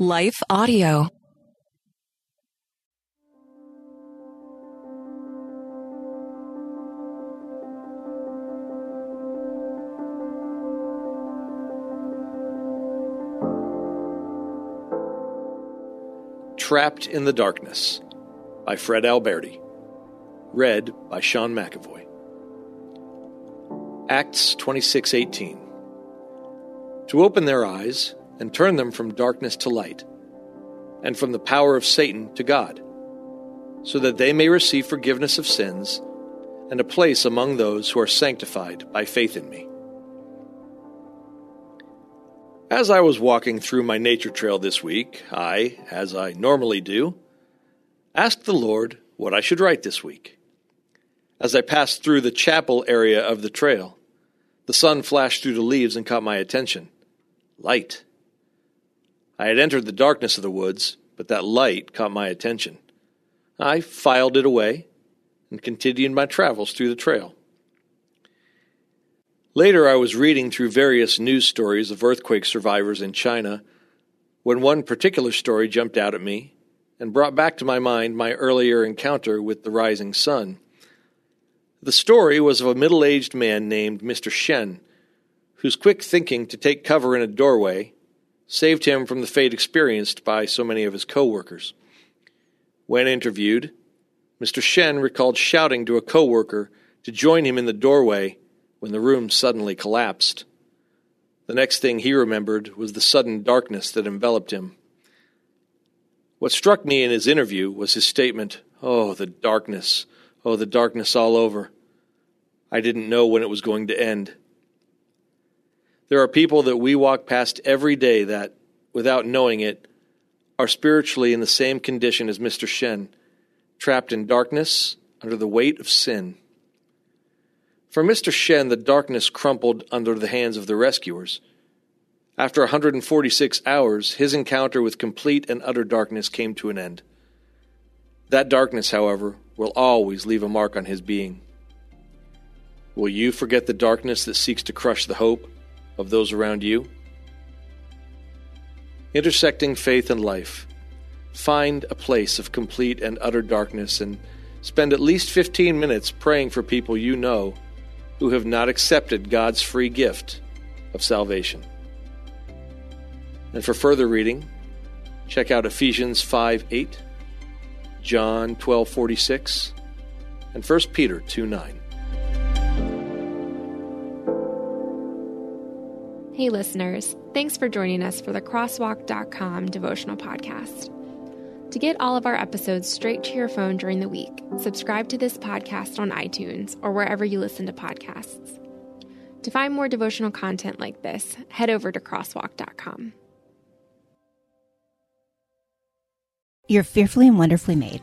Life Audio. Trapped in the Darkness by Fred Alberti. Read by Sean McAvoy. Acts 26:18. To open their eyes and turn them from darkness to light, and from the power of Satan to God, so that they may receive forgiveness of sins and a place among those who are sanctified by faith in me. As I was walking through my nature trail this week, I, as I normally do, asked the Lord what I should write this week. As I passed through the chapel area of the trail, the sun flashed through the leaves and caught my attention. Light. I had entered the darkness of the woods, but that light caught my attention. I filed it away and continued my travels through the trail. Later, I was reading through various news stories of earthquake survivors in China when one particular story jumped out at me and brought back to my mind my earlier encounter with the rising sun. The story was of a middle aged man named Mr. Shen, whose quick thinking to take cover in a doorway saved him from the fate experienced by so many of his coworkers. When interviewed, Mr. Shen recalled shouting to a coworker to join him in the doorway when the room suddenly collapsed. The next thing he remembered was the sudden darkness that enveloped him. What struck me in his interview was his statement, Oh, the darkness, oh, the darkness all over. I didn't know when it was going to end. There are people that we walk past every day that, without knowing it, are spiritually in the same condition as Mr. Shen, trapped in darkness under the weight of sin. For Mr. Shen, the darkness crumpled under the hands of the rescuers. After 146 hours, his encounter with complete and utter darkness came to an end. That darkness, however, will always leave a mark on his being. Will you forget the darkness that seeks to crush the hope of those around you? Intersecting faith and life. Find a place of complete and utter darkness and spend at least 15 minutes praying for people you know who have not accepted God's free gift of salvation. And for further reading, check out Ephesians 5 8, John 12 46, and 1 Peter 2 9. Hey, listeners, thanks for joining us for the Crosswalk.com devotional podcast. To get all of our episodes straight to your phone during the week, subscribe to this podcast on iTunes or wherever you listen to podcasts. To find more devotional content like this, head over to crosswalk.com. You're fearfully and wonderfully made.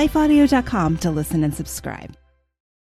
lifeaudio.com to listen and subscribe.